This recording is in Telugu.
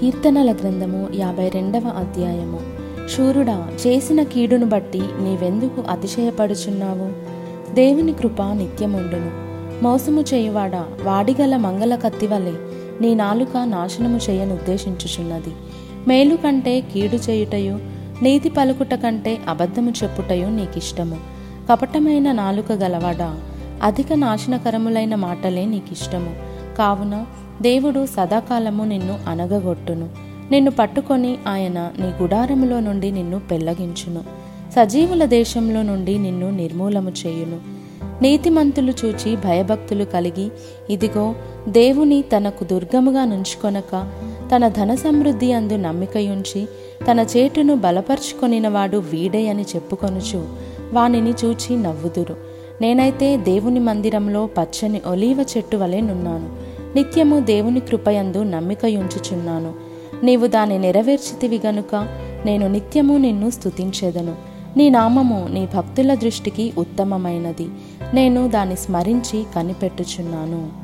కీర్తనల గ్రంథము యాభై రెండవ అధ్యాయము. శూరుడా చేసిన కీడును బట్టి నీవెందుకు అతిశయపడుచున్నావు? దేవుని కృప నిత్యముండును. మోసము చేయువాడా వాడిగల మంగళ కత్తివలే నీ నాలుక నాశనము చేయనుద్దేశించుచున్నది. మేలు కంటే కీడు చేయుటయు నీతి పలుకుట కంటే అబద్ధము చెప్పుటయు నీకిష్టము. కపటమైన నాలుక గలవాడా అధిక నాశనకరములైన మాటలే నీకిష్టము. కావున దేవుడు సదాకాలము నిన్ను అనగగొట్టును. నిన్ను పట్టుకొని ఆయన నీ గుడారములో నుండి నిన్ను పెళ్ళగించును సజీవుల దేశంలో నుండి నిన్ను నిర్మూలము చేయును. నీతిమంతులు చూచి భయభక్తులు కలిగి ఇదిగో దేవుని తనకు దుర్గముగా నుంచుకొనక తన ధన సమృద్ధి అందు నమ్మికయుంచి తన చేటును బలపరుచుకొనినవాడు వీడే అని చెప్పుకొనుచు వానిని చూచి నవ్వుదురు. నేనైతే దేవుని మందిరంలో పచ్చని ఒలీవ చెట్టు వలె నున్నాను. నిత్యము దేవుని కృపయందు నమ్మికయుంచుచున్నాను. నీవు దాన్ని నెరవేర్చితివి గనుక నేను నిత్యము నిన్ను స్తుతించేదను. నీ నామము నీ భక్తుల దృష్టికి ఉత్తమమైనది. నేను దాన్ని స్మరించి కనిపెట్టుచున్నాను.